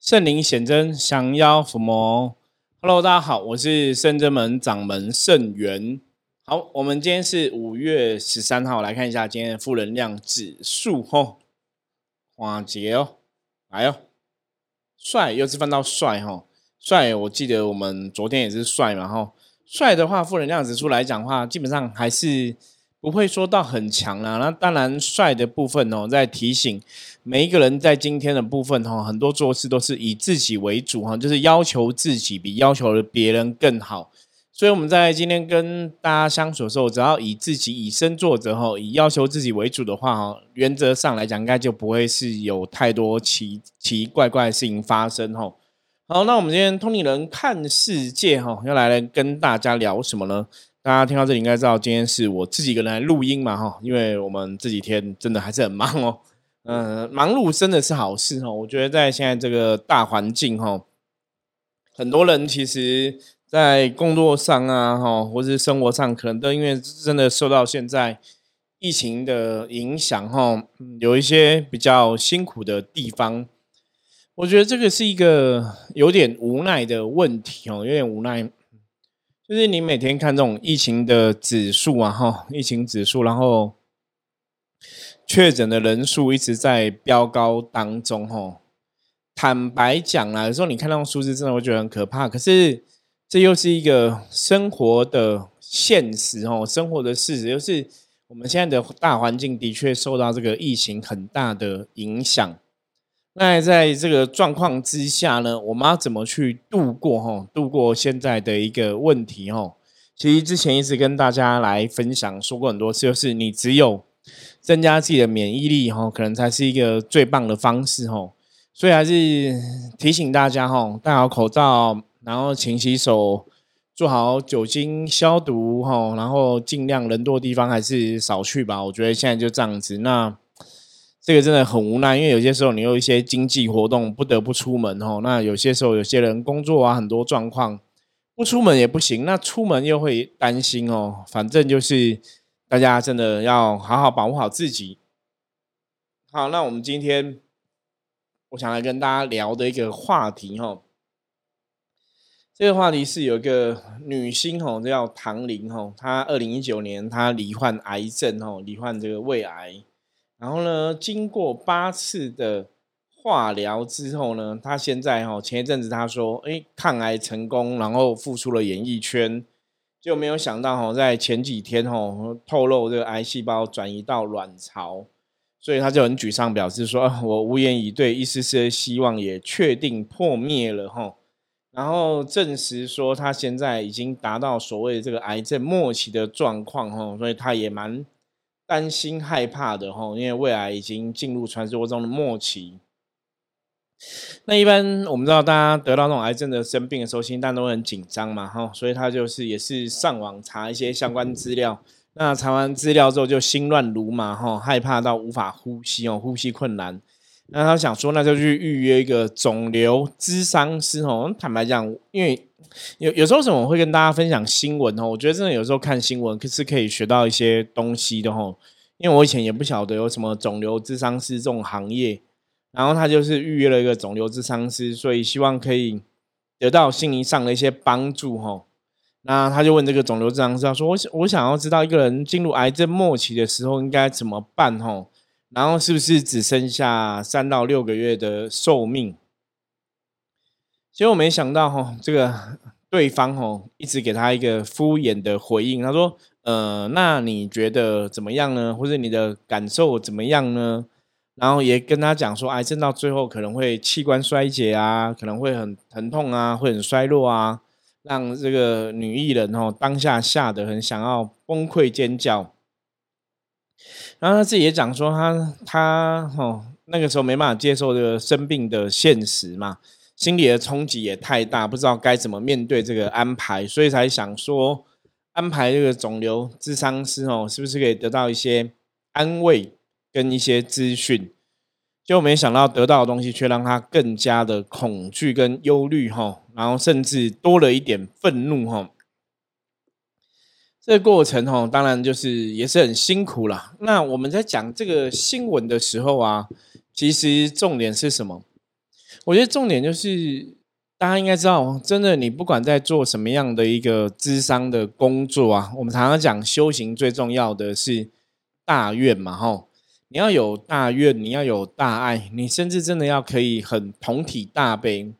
圣灵显真，降妖伏魔。Hello，大家好，我是圣真门掌门圣元。好，我们今天是五月十三号，来看一下今天的负能量指数。吼，花节哦，来哦，帅，又是翻到帅哈，帅。我记得我们昨天也是帅嘛，吼，帅的话，负能量指数来讲话，基本上还是。不会说到很强啦，那当然帅的部分哦，在提醒每一个人在今天的部分哈，很多做事都是以自己为主哈，就是要求自己比要求别人更好。所以我们在今天跟大家相处的时候，只要以自己以身作则哈，以要求自己为主的话哈，原则上来讲，应该就不会是有太多奇奇怪怪的事情发生哈。好，那我们今天通灵人看世界哈，要来跟大家聊什么呢？大家听到这里应该知道，今天是我自己一个人来录音嘛，哈，因为我们这几天真的还是很忙哦，嗯，忙碌真的是好事哦。我觉得在现在这个大环境哈，很多人其实在工作上啊，哈，或是生活上，可能都因为真的受到现在疫情的影响，哈，有一些比较辛苦的地方。我觉得这个是一个有点无奈的问题哦，有点无奈。就是你每天看这种疫情的指数啊，哈，疫情指数，然后确诊的人数一直在飙高当中，哈。坦白讲啦，有时候你看到数字，真的会觉得很可怕。可是这又是一个生活的现实，哦，生活的事实，就是我们现在的大环境的确受到这个疫情很大的影响。那在这个状况之下呢，我们要怎么去度过哈？度过现在的一个问题哈？其实之前一直跟大家来分享说过很多次，就是你只有增加自己的免疫力哈，可能才是一个最棒的方式哈。所以还是提醒大家哈，戴好口罩，然后勤洗手，做好酒精消毒哈，然后尽量人多的地方还是少去吧。我觉得现在就这样子那。这个真的很无奈，因为有些时候你有一些经济活动不得不出门哦。那有些时候有些人工作啊，很多状况不出门也不行，那出门又会担心哦。反正就是大家真的要好好保护好自己。好，那我们今天我想来跟大家聊的一个话题哈，这个话题是有一个女星哦，叫唐玲哦，她二零一九年她罹患癌症哦，罹患这个胃癌。然后呢，经过八次的化疗之后呢，他现在哈前一阵子他说，哎，抗癌成功，然后复出了演艺圈，就没有想到哈，在前几天哈透露这个癌细胞转移到卵巢，所以他就很沮丧，表示说，我无言以对，一丝丝的希望也确定破灭了哈。然后证实说，他现在已经达到所谓这个癌症末期的状况哈，所以他也蛮。担心害怕的哈，因为未来已经进入传说中的末期。那一般我们知道，大家得到那种癌症的生病的时候，心脏都很紧张嘛哈，所以他就是也是上网查一些相关资料。那查完资料之后，就心乱如麻哈，害怕到无法呼吸哦，呼吸困难。那他想说，那就去预约一个肿瘤咨商师哦。坦白讲，因为有有时候什么会跟大家分享新闻哦，我觉得真的有时候看新闻可是可以学到一些东西的吼。因为我以前也不晓得有什么肿瘤咨商师这种行业，然后他就是预约了一个肿瘤咨商师，所以希望可以得到心灵上的一些帮助吼。那他就问这个肿瘤智商师说：“我想我想要知道一个人进入癌症末期的时候应该怎么办吼？然后是不是只剩下三到六个月的寿命？”结果没想到哈，这个对方哈一直给他一个敷衍的回应。他说：“呃，那你觉得怎么样呢？或者你的感受怎么样呢？”然后也跟他讲说：“癌症到最后可能会器官衰竭啊，可能会很疼痛啊，会很衰弱啊，让这个女艺人哦当下吓得很想要崩溃尖叫。”然后他自己也讲说：“他他哦那个时候没办法接受这个生病的现实嘛。”心理的冲击也太大，不知道该怎么面对这个安排，所以才想说安排这个肿瘤智商师哦，是不是可以得到一些安慰跟一些资讯？就没想到得到的东西却让他更加的恐惧跟忧虑哈，然后甚至多了一点愤怒哈。这个过程哈，当然就是也是很辛苦了。那我们在讲这个新闻的时候啊，其实重点是什么？我觉得重点就是大家应该知道，真的，你不管在做什么样的一个智商的工作啊，我们常常讲修行最重要的是大愿嘛，吼，你要有大愿，你要有大爱，你甚至真的要可以很同体大悲。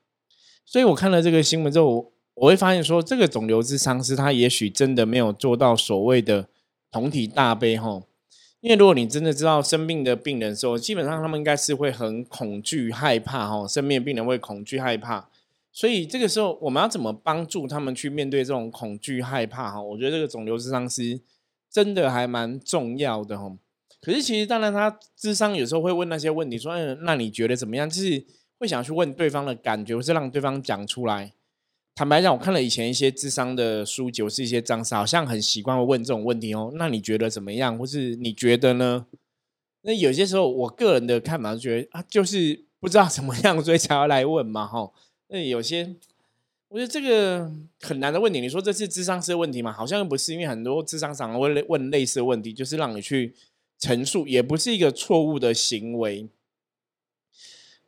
所以我看了这个新闻之后，我会发现说，这个肿瘤之伤师他也许真的没有做到所谓的同体大悲，吼。因为如果你真的知道生病的病人时候，基本上他们应该是会很恐惧、害怕哈。生病的病人会恐惧、害怕，所以这个时候我们要怎么帮助他们去面对这种恐惧、害怕哈？我觉得这个肿瘤智商师真的还蛮重要的哈。可是其实当然，他智商有时候会问那些问题，说：“嗯，那你觉得怎么样？”就是会想去问对方的感觉，或是让对方讲出来。坦白讲，我看了以前一些智商的书籍，或是一些张三，好像很习惯会问这种问题哦。那你觉得怎么样？或是你觉得呢？那有些时候，我个人的看法是觉得啊，就是不知道怎么样，所以才要来问嘛，哈。那有些，我觉得这个很难的问题。你说这是智商师的问题吗？好像又不是，因为很多智商常会问类似的问题，就是让你去陈述，也不是一个错误的行为。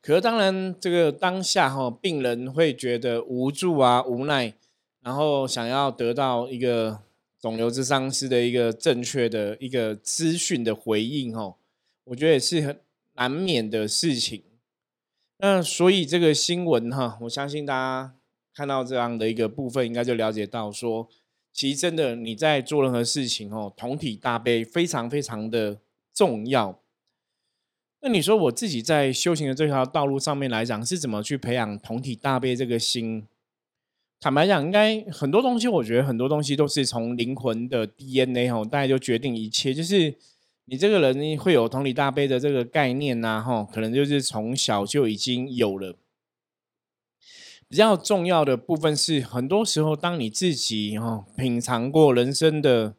可是当然，这个当下哈，病人会觉得无助啊、无奈，然后想要得到一个肿瘤之丧师的一个正确的一个资讯的回应哦，我觉得也是很难免的事情。那所以这个新闻哈，我相信大家看到这样的一个部分，应该就了解到说，其实真的你在做任何事情哦，同体大悲非常非常的重要。那你说我自己在修行的这条道路上面来讲，是怎么去培养同体大悲这个心？坦白讲，应该很多东西，我觉得很多东西都是从灵魂的 DNA 吼，大概就决定一切。就是你这个人会有同体大悲的这个概念呐，吼，可能就是从小就已经有了。比较重要的部分是，很多时候当你自己哈品尝过人生的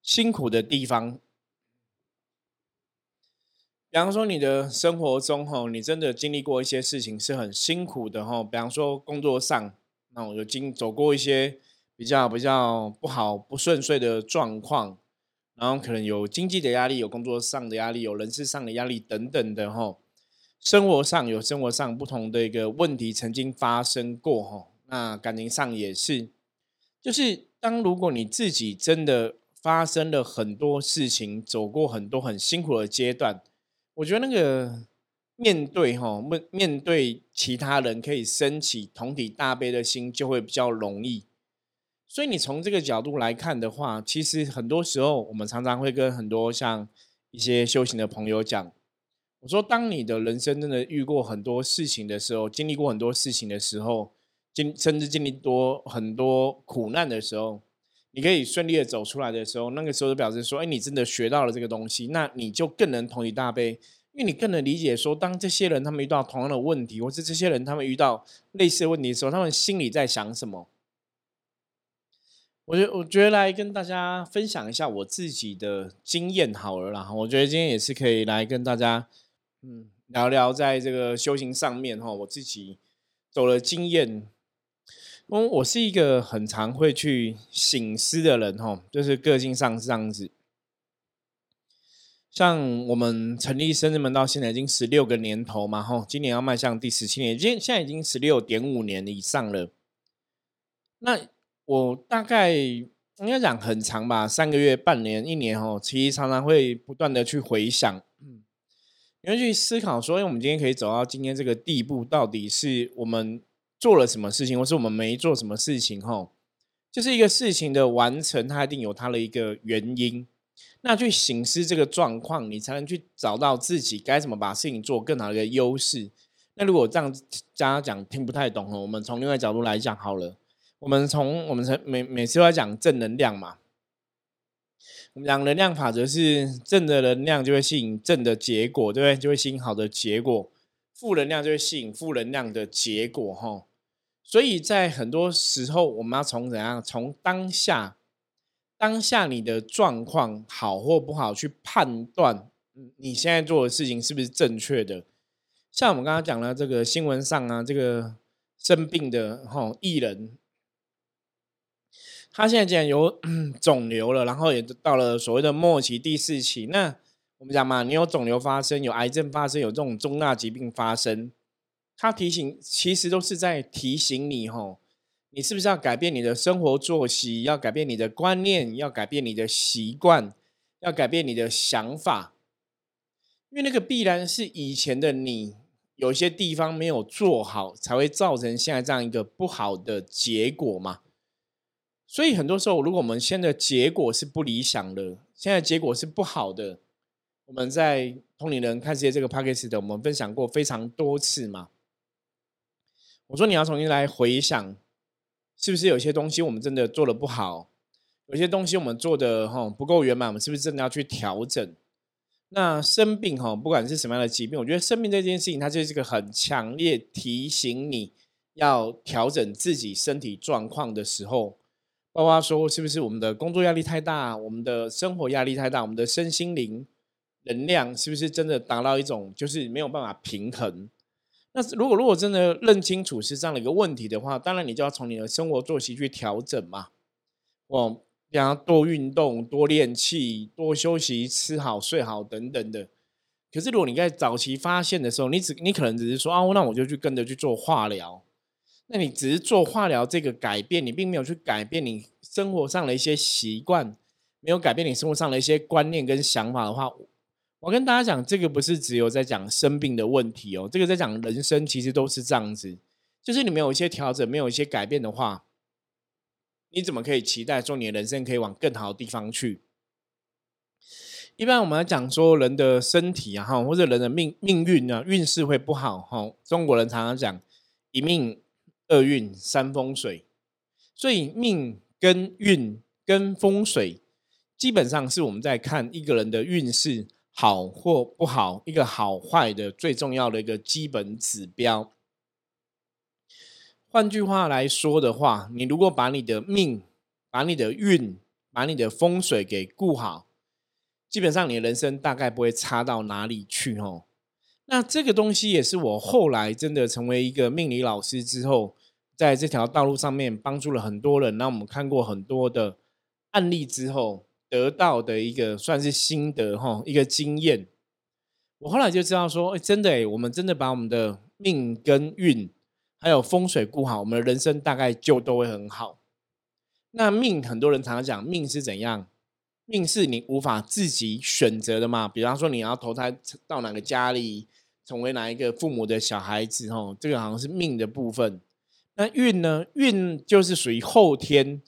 辛苦的地方。比方说，你的生活中哈，你真的经历过一些事情是很辛苦的哈。比方说，工作上，那我有经走过一些比较比较不好、不顺遂的状况，然后可能有经济的压力，有工作上的压力，有人事上的压力等等的哈。生活上有生活上不同的一个问题曾经发生过哈。那感情上也是，就是当如果你自己真的发生了很多事情，走过很多很辛苦的阶段。我觉得那个面对哈面面对其他人可以升起同体大悲的心就会比较容易，所以你从这个角度来看的话，其实很多时候我们常常会跟很多像一些修行的朋友讲，我说当你的人生真的遇过很多事情的时候，经历过很多事情的时候，经甚至经历多很多苦难的时候。你可以顺利的走出来的时候，那个时候就表示说，哎，你真的学到了这个东西，那你就更能同理大悲，因为你更能理解说，当这些人他们遇到同样的问题，或是这些人他们遇到类似的问题的时候，他们心里在想什么？我觉我觉得来跟大家分享一下我自己的经验好了啦。我觉得今天也是可以来跟大家，嗯，聊聊在这个修行上面哈，我自己走了经验。嗯，我是一个很常会去醒思的人哈，就是个性上是这样子。像我们成立深圳门到现在已经十六个年头嘛，吼，今年要迈向第十七年，今现在已经十六点五年以上了。那我大概应该讲很长吧，三个月、半年、一年哦，其实常常会不断的去回想，嗯，你会去思考说，我们今天可以走到今天这个地步，到底是我们。做了什么事情，或是我们没做什么事情，吼，就是一个事情的完成，它一定有它的一个原因。那去醒思这个状况，你才能去找到自己该怎么把事情做更好的一个优势。那如果这样大家讲听不太懂哦，我们从另外角度来讲好了。我们从我们从每每次都在讲正能量嘛，我们讲能量法则是正的能量就会吸引正的结果，对不对？就会吸引好的结果。负能量就会吸引负能量的结果，哈，所以在很多时候，我们要从怎样从当下当下你的状况好或不好去判断，你现在做的事情是不是正确的？像我们刚刚讲了这个新闻上啊，这个生病的哈艺人，他现在竟然有 肿瘤了，然后也到了所谓的末期第四期，那。我们讲嘛，你有肿瘤发生，有癌症发生，有这种重大疾病发生，他提醒其实都是在提醒你吼，你是不是要改变你的生活作息，要改变你的观念，要改变你的习惯，要改变你的想法，因为那个必然是以前的你有些地方没有做好，才会造成现在这样一个不好的结果嘛。所以很多时候，如果我们现在结果是不理想的，现在结果是不好的，我们在通灵人看世界这个 p a c k a g e 的，我们分享过非常多次嘛。我说你要重新来回想，是不是有些东西我们真的做的不好，有些东西我们做的哈不够圆满，我们是不是真的要去调整？那生病哈，不管是什么样的疾病，我觉得生病这件事情，它就是一个很强烈提醒你要调整自己身体状况的时候。包括说，是不是我们的工作压力太大，我们的生活压力太大，我们的身心灵能量是不是真的达到一种就是没有办法平衡？那如果如果真的认清楚是这样的一个问题的话，当然你就要从你的生活作息去调整嘛。哦，比方多运动、多练气、多休息、吃好睡好等等的。可是如果你在早期发现的时候，你只你可能只是说啊，那我就去跟着去做化疗。那你只是做化疗这个改变，你并没有去改变你生活上的一些习惯，没有改变你生活上的一些观念跟想法的话，我跟大家讲，这个不是只有在讲生病的问题哦，这个在讲人生其实都是这样子，就是你没有一些调整，没有一些改变的话，你怎么可以期待说你的人生可以往更好的地方去？一般我们来讲说人的身体啊，哈，或者人的命命运啊，运势会不好哈。中国人常常讲一命。二运三风水，所以命跟运跟风水，基本上是我们在看一个人的运势好或不好，一个好坏的最重要的一个基本指标。换句话来说的话，你如果把你的命、把你的运、把你的风水给顾好，基本上你的人生大概不会差到哪里去哦。那这个东西也是我后来真的成为一个命理老师之后，在这条道路上面帮助了很多人。那我们看过很多的案例之后，得到的一个算是心得哈，一个经验。我后来就知道说，哎，真的哎，我们真的把我们的命跟运还有风水顾好，我们的人生大概就都会很好。那命很多人常常讲，命是怎样？命是你无法自己选择的嘛？比方说你要投胎到哪个家里？成为哪一个父母的小孩子？哦，这个好像是命的部分。那运呢？运就是属于后天。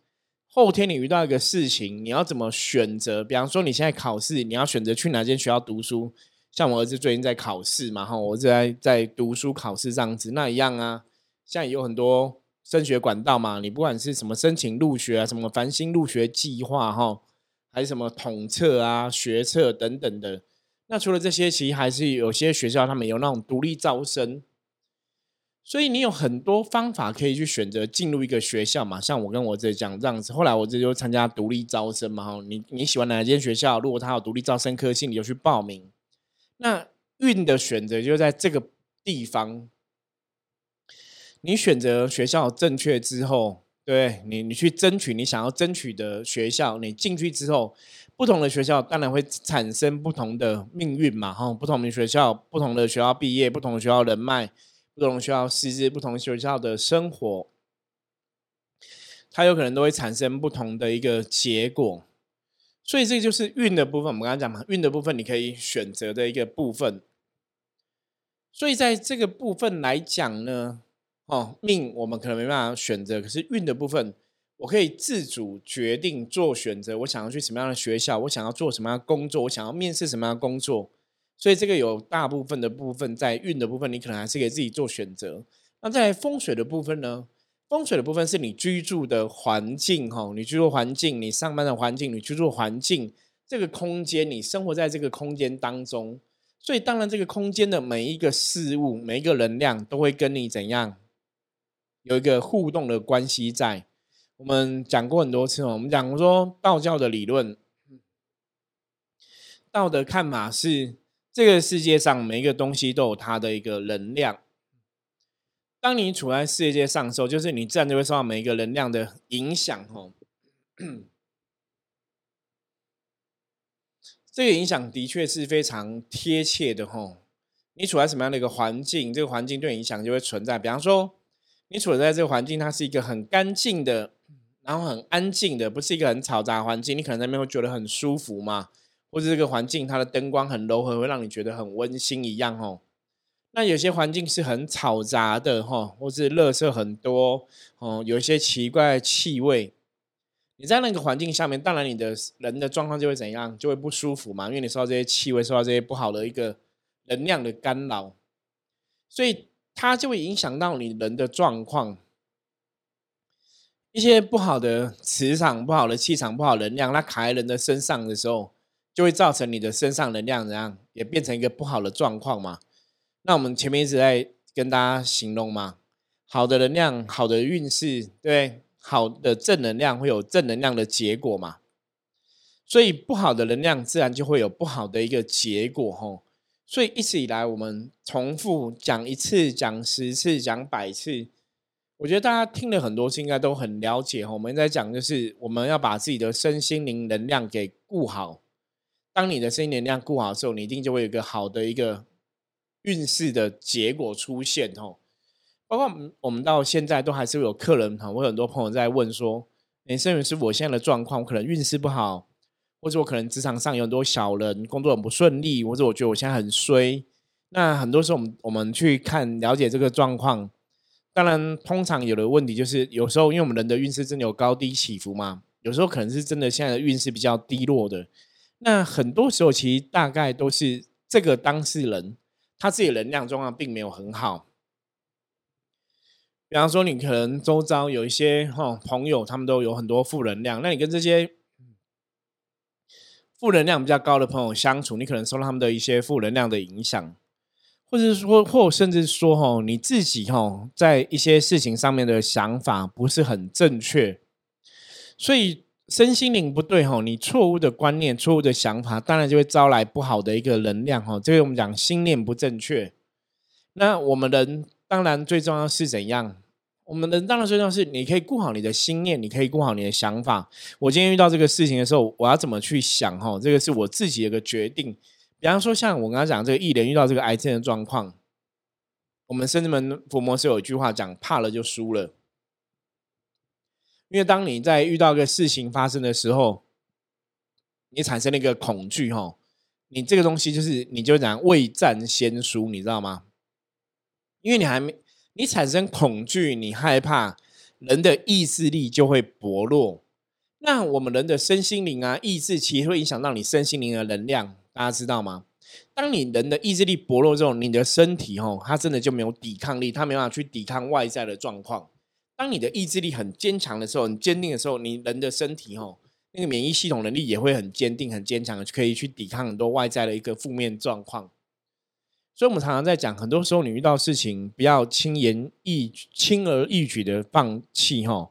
后天你遇到一个事情，你要怎么选择？比方说你现在考试，你要选择去哪间学校读书。像我儿子最近在考试嘛，哈，我儿子在在读书考试这样子，那一样啊。现在有很多升学管道嘛，你不管是什么申请入学啊，什么繁星入学计划，哈，还是什么统测啊、学测等等的。那除了这些，其实还是有些学校他们有那种独立招生，所以你有很多方法可以去选择进入一个学校嘛。像我跟我这讲这样子，后来我这就参加独立招生嘛。哈，你你喜欢哪间学校？如果他有独立招生科系，你就去报名。那运的选择就在这个地方，你选择学校正确之后，对你你去争取你想要争取的学校，你进去之后。不同的学校当然会产生不同的命运嘛，哈，不同的学校，不同的学校毕业，不同的学校人脉，不同学校师资，不同学校的生活，它有可能都会产生不同的一个结果。所以这就是运的部分。我们刚刚讲嘛，运的部分你可以选择的一个部分。所以在这个部分来讲呢，哦，命我们可能没办法选择，可是运的部分。我可以自主决定做选择，我想要去什么样的学校，我想要做什么样的工作，我想要面试什么样的工作。所以这个有大部分的部分在运的部分，你可能还是给自己做选择。那在风水的部分呢？风水的部分是你居住的环境，哈，你居住环境，你上班的环境，你居住环境，这个空间，你生活在这个空间当中。所以当然，这个空间的每一个事物，每一个能量，都会跟你怎样有一个互动的关系在。我们讲过很多次哦，我们讲过说道教的理论，道的看法是这个世界上每一个东西都有它的一个能量。当你处在世界上的时候，就是你自然就会受到每一个能量的影响哦。这个影响的确是非常贴切的吼。你处在什么样的一个环境，这个环境对影响就会存在。比方说，你处在这个环境，它是一个很干净的，然后很安静的，不是一个很嘈杂环境，你可能那边会觉得很舒服嘛。或者这个环境它的灯光很柔和，会让你觉得很温馨一样哦。那有些环境是很嘈杂的哈，或是垃圾很多哦，有一些奇怪气味。你在那个环境下面，当然你的人的状况就会怎样，就会不舒服嘛，因为你受到这些气味，受到这些不好的一个能量的干扰，所以它就会影响到你人的状况。一些不好的磁场、不好的气场、不好能量，它卡在人的身上的时候。就会造成你的身上能量怎样，也变成一个不好的状况嘛？那我们前面一直在跟大家形容嘛，好的能量、好的运势，对，好的正能量会有正能量的结果嘛？所以不好的能量自然就会有不好的一个结果吼。所以一直以来我们重复讲一次、讲十次、讲百次，我觉得大家听了很多次，应该都很了解。我们在讲就是我们要把自己的身心灵能量给顾好。当你的生意能量顾好的时候，你一定就会有一个好的一个运势的结果出现哦。包括我们到现在都还是有客人哈，我有很多朋友在问说：“林生源师傅，我现在的状况我可能运势不好，或者我可能职场上有很多小人，工作很不顺利，或者我觉得我现在很衰。”那很多时候，我们我们去看了解这个状况，当然通常有的问题就是，有时候因为我们人的运势真的有高低起伏嘛，有时候可能是真的现在的运势比较低落的。那很多时候，其实大概都是这个当事人他自己能量状况并没有很好。比方说，你可能周遭有一些哈朋友，他们都有很多负能量，那你跟这些负能量比较高的朋友相处，你可能受到他们的一些负能量的影响，或者是说，或甚至说，哈你自己哈在一些事情上面的想法不是很正确，所以。身心灵不对哈，你错误的观念、错误的想法，当然就会招来不好的一个能量哈。这个我们讲心念不正确。那我们人当然最重要是怎样？我们人当然最重要是你可以顾好你的心念，你可以顾好你的想法。我今天遇到这个事情的时候，我要怎么去想哈？这个是我自己的一个决定。比方说，像我刚刚讲这个艺人遇到这个癌症的状况，我们甚至门佛摩是有一句话讲：怕了就输了。因为当你在遇到一个事情发生的时候，你产生了一个恐惧，哈，你这个东西就是你就讲未战先输，你知道吗？因为你还没你产生恐惧，你害怕，人的意志力就会薄弱。那我们人的身心灵啊，意志其实会影响到你身心灵的能量，大家知道吗？当你人的意志力薄弱之后，你的身体，哈，它真的就没有抵抗力，它没办法去抵抗外在的状况。当你的意志力很坚强的时候，很坚定的时候，你人的身体哦，那个免疫系统能力也会很坚定、很坚强，可以去抵抗很多外在的一个负面状况。所以，我们常常在讲，很多时候你遇到事情，不要轻言易轻而易举的放弃吼。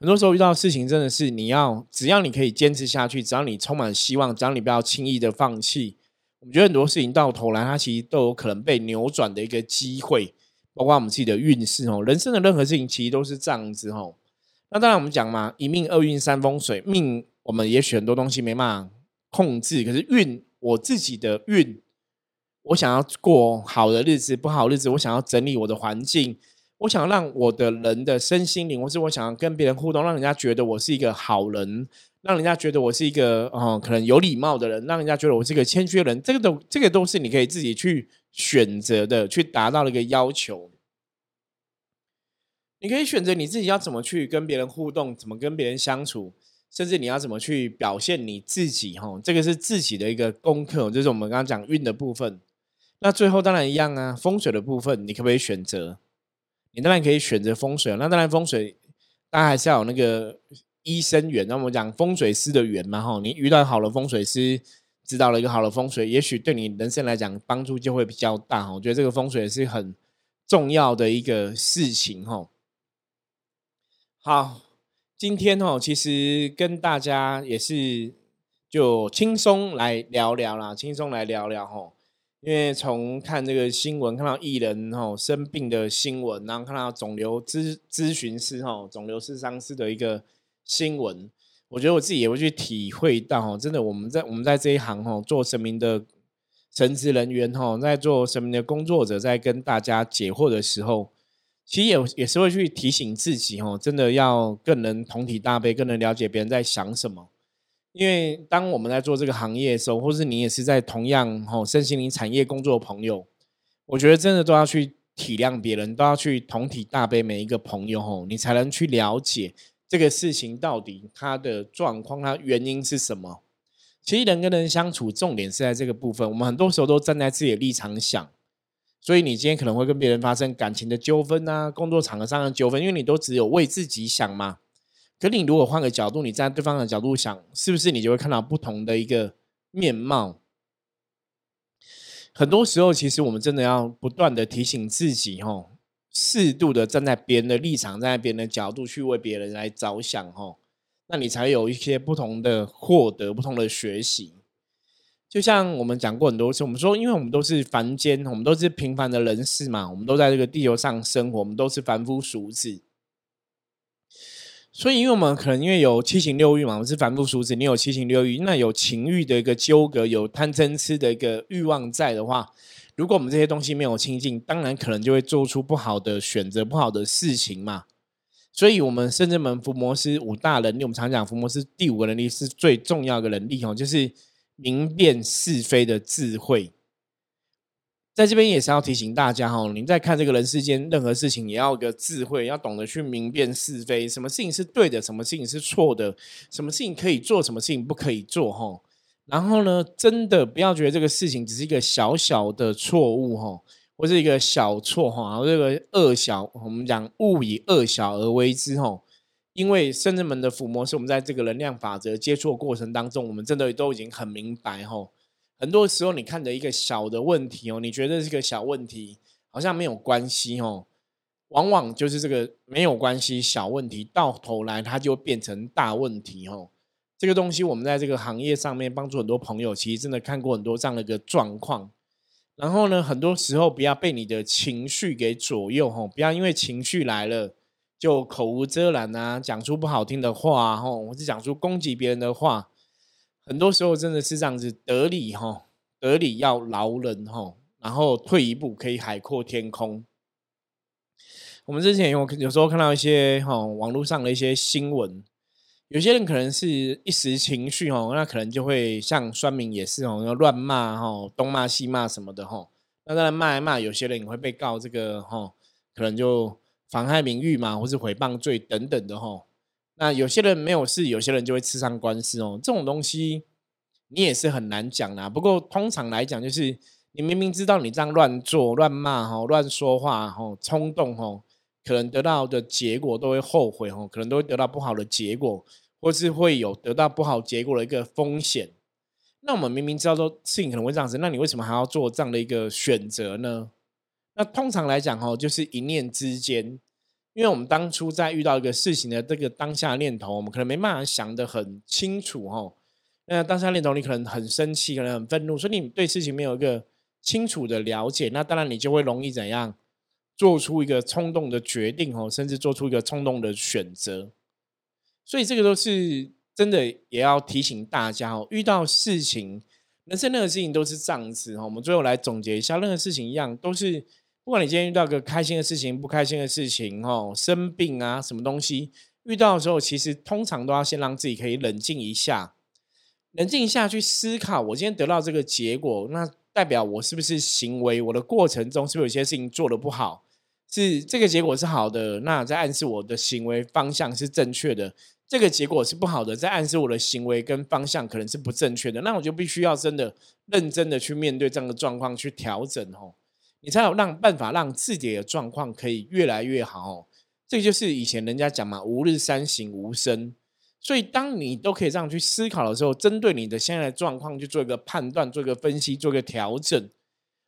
很多时候遇到事情，真的是你要只要你可以坚持下去，只要你充满希望，只要你不要轻易的放弃。我们觉得很多事情到头来，它其实都有可能被扭转的一个机会。包括我们自己的运势哦，人生的任何事情其实都是这样子哦。那当然我们讲嘛，一命二运三风水，命我们也许很多东西没办法控制，可是运我自己的运，我想要过好的日子，不好日子，我想要整理我的环境，我想让我的人的身心灵，或是我想要跟别人互动，让人家觉得我是一个好人，让人家觉得我是一个哦可能有礼貌的人，让人家觉得我是一个谦虚的人，这个都这个都是你可以自己去。选择的去达到了一个要求，你可以选择你自己要怎么去跟别人互动，怎么跟别人相处，甚至你要怎么去表现你自己。哈，这个是自己的一个功课，就是我们刚刚讲运的部分。那最后当然一样啊，风水的部分，你可不可以选择？你当然可以选择风水。那当然风水，大家还是要有那个医生缘。那我们讲风水师的缘嘛，哈，你遇到好的风水师。知道了一个好的风水，也许对你人生来讲帮助就会比较大。我觉得这个风水是很重要的一个事情。哈，好，今天哦，其实跟大家也是就轻松来聊聊啦，轻松来聊聊哈。因为从看这个新闻，看到艺人哈生病的新闻，然后看到肿瘤咨咨询师吼肿瘤咨商师的一个新闻。我觉得我自己也会去体会到，真的，我们在我们在这一行哈，做神明的神职人员哈，在做神明的工作者，在跟大家解惑的时候，其实也也是会去提醒自己哦，真的要更能同体大悲，更能了解别人在想什么。因为当我们在做这个行业的时候，或是你也是在同样吼身心灵产业工作的朋友，我觉得真的都要去体谅别人，都要去同体大悲每一个朋友吼，你才能去了解这个事情到底它的状况，它原因是什么。其实人跟人相处，重点是在这个部分。我们很多时候都站在自己的立场想，所以你今天可能会跟别人发生感情的纠纷啊，工作场合上的纠纷，因为你都只有为自己想嘛。可你如果换个角度，你站在对方的角度想，是不是你就会看到不同的一个面貌？很多时候，其实我们真的要不断的提醒自己，吼，适度的站在别人的立场，站在别人的角度去为别人来着想，吼，那你才有一些不同的获得，不同的学习。就像我们讲过很多次，我们说，因为我们都是凡间，我们都是平凡的人士嘛，我们都在这个地球上生活，我们都是凡夫俗子。所以，因为我们可能因为有七情六欲嘛，我们是凡夫俗子，你有七情六欲，那有情欲的一个纠葛，有贪嗔痴的一个欲望在的话，如果我们这些东西没有清净，当然可能就会做出不好的选择、不好的事情嘛。所以，我们圣至门伏魔师五大能力，我们常讲伏魔师第五个能力是最重要的能力哦，就是明辨是非的智慧。在这边也是要提醒大家哈，您在看这个人世间任何事情，也要个智慧，要懂得去明辨是非，什么事情是对的，什么事情是错的，什么事情可以做，什么事情不可以做哈。然后呢，真的不要觉得这个事情只是一个小小的错误哈，或是一个小错哈，然后这个恶小，我们讲勿以恶小而为之哈。因为圣人们的抚摸是我们在这个能量法则接触的过程当中，我们真的都已经很明白哈。很多时候，你看着一个小的问题哦，你觉得是个小问题，好像没有关系哦。往往就是这个没有关系小问题，到头来它就变成大问题哦。这个东西，我们在这个行业上面帮助很多朋友，其实真的看过很多这样的一个状况。然后呢，很多时候不要被你的情绪给左右吼，不要因为情绪来了就口无遮拦啊，讲出不好听的话哦，或是讲出攻击别人的话。很多时候真的是这样子，得理哈，得理要饶人哈，然后退一步可以海阔天空。我们之前有有时候看到一些哈网络上的一些新闻，有些人可能是一时情绪哦，那可能就会像酸民也是哦，要乱骂哈，东骂西骂什么的哈，那当然骂一骂，有些人也会被告这个哈，可能就妨害名誉嘛，或是诽谤罪等等的哈。那有些人没有事，有些人就会吃上官司哦。这种东西你也是很难讲啦。不过通常来讲，就是你明明知道你这样乱做、乱骂、哈、乱说话、哈、冲动、哈，可能得到的结果都会后悔哦，可能都会得到不好的结果，或是会有得到不好结果的一个风险。那我们明明知道说事情可能会这样子，那你为什么还要做这样的一个选择呢？那通常来讲，哈，就是一念之间。因为我们当初在遇到一个事情的这个当下念头，我们可能没办法想得很清楚哦。那当下念头，你可能很生气，可能很愤怒，所以你对事情没有一个清楚的了解，那当然你就会容易怎样做出一个冲动的决定哦，甚至做出一个冲动的选择。所以这个都是真的，也要提醒大家哦，遇到事情，人生任何事情都是这样子哈。我们最后来总结一下，任何事情一样都是。不管你今天遇到个开心的事情、不开心的事情，哦，生病啊，什么东西遇到的时候，其实通常都要先让自己可以冷静一下，冷静一下去思考，我今天得到这个结果，那代表我是不是行为我的过程中是不是有些事情做的不好？是这个结果是好的，那在暗示我的行为方向是正确的；这个结果是不好的，在暗示我的行为跟方向可能是不正确的。那我就必须要真的认真的去面对这样的状况，去调整哦。你才有让办法让自己的状况可以越来越好，这就是以前人家讲嘛，“吾日三省吾身”。所以，当你都可以这样去思考的时候，针对你的现在的状况去做一个判断、做一个分析、做一个调整，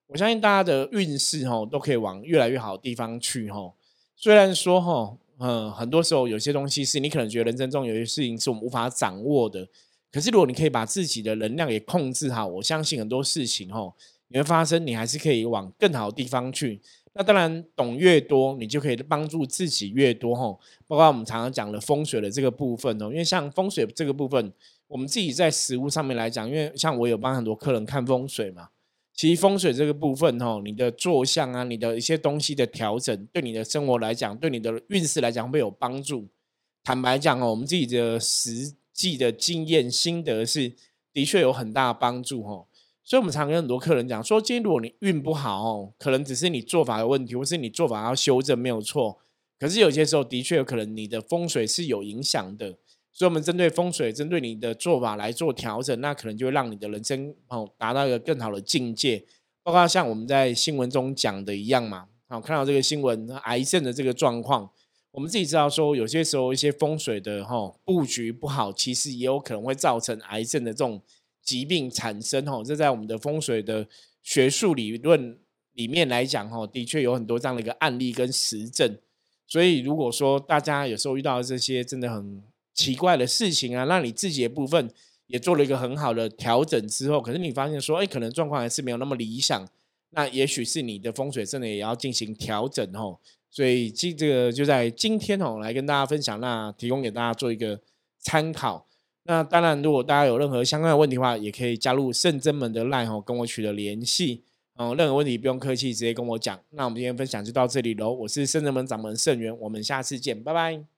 我相信大家的运势哈都可以往越来越好的地方去哈。虽然说哈，嗯，很多时候有些东西是你可能觉得人生中有些事情是我们无法掌握的，可是如果你可以把自己的能量也控制好，我相信很多事情哈。你会发生，你还是可以往更好的地方去。那当然，懂越多，你就可以帮助自己越多哈。包括我们常常讲的风水的这个部分哦，因为像风水这个部分，我们自己在实物上面来讲，因为像我有帮很多客人看风水嘛，其实风水这个部分哈，你的坐向啊，你的一些东西的调整，对你的生活来讲，对你的运势来讲会有帮助。坦白讲哦，我们自己的实际的经验心得是，的确有很大的帮助哦。所以，我们常跟很多客人讲说，今天如果你运不好哦，可能只是你做法的问题，或是你做法要修正，没有错。可是有些时候，的确有可能你的风水是有影响的。所以，我们针对风水，针对你的做法来做调整，那可能就会让你的人生哦达到一个更好的境界。包括像我们在新闻中讲的一样嘛，好看到这个新闻，癌症的这个状况，我们自己知道说，有些时候一些风水的哈布局不好，其实也有可能会造成癌症的这种疾病产生。哈，这在我们的风水的学术理论里面来讲，哈，的确有很多这样的一个案例跟实证。所以，如果说大家有时候遇到这些真的很奇怪的事情啊，让你自己的部分也做了一个很好的调整之后，可是你发现说，哎，可能状况还是没有那么理想，那也许是你的风水真的也要进行调整哦。所以今这个就在今天哦，来跟大家分享，那提供给大家做一个参考。那当然，如果大家有任何相关的问题的话，也可以加入圣真门的 line 哦，跟我取得联系哦。任何问题不用客气，直接跟我讲。那我们今天分享就到这里喽，我是圣真门掌门圣元，我们下次见，拜拜。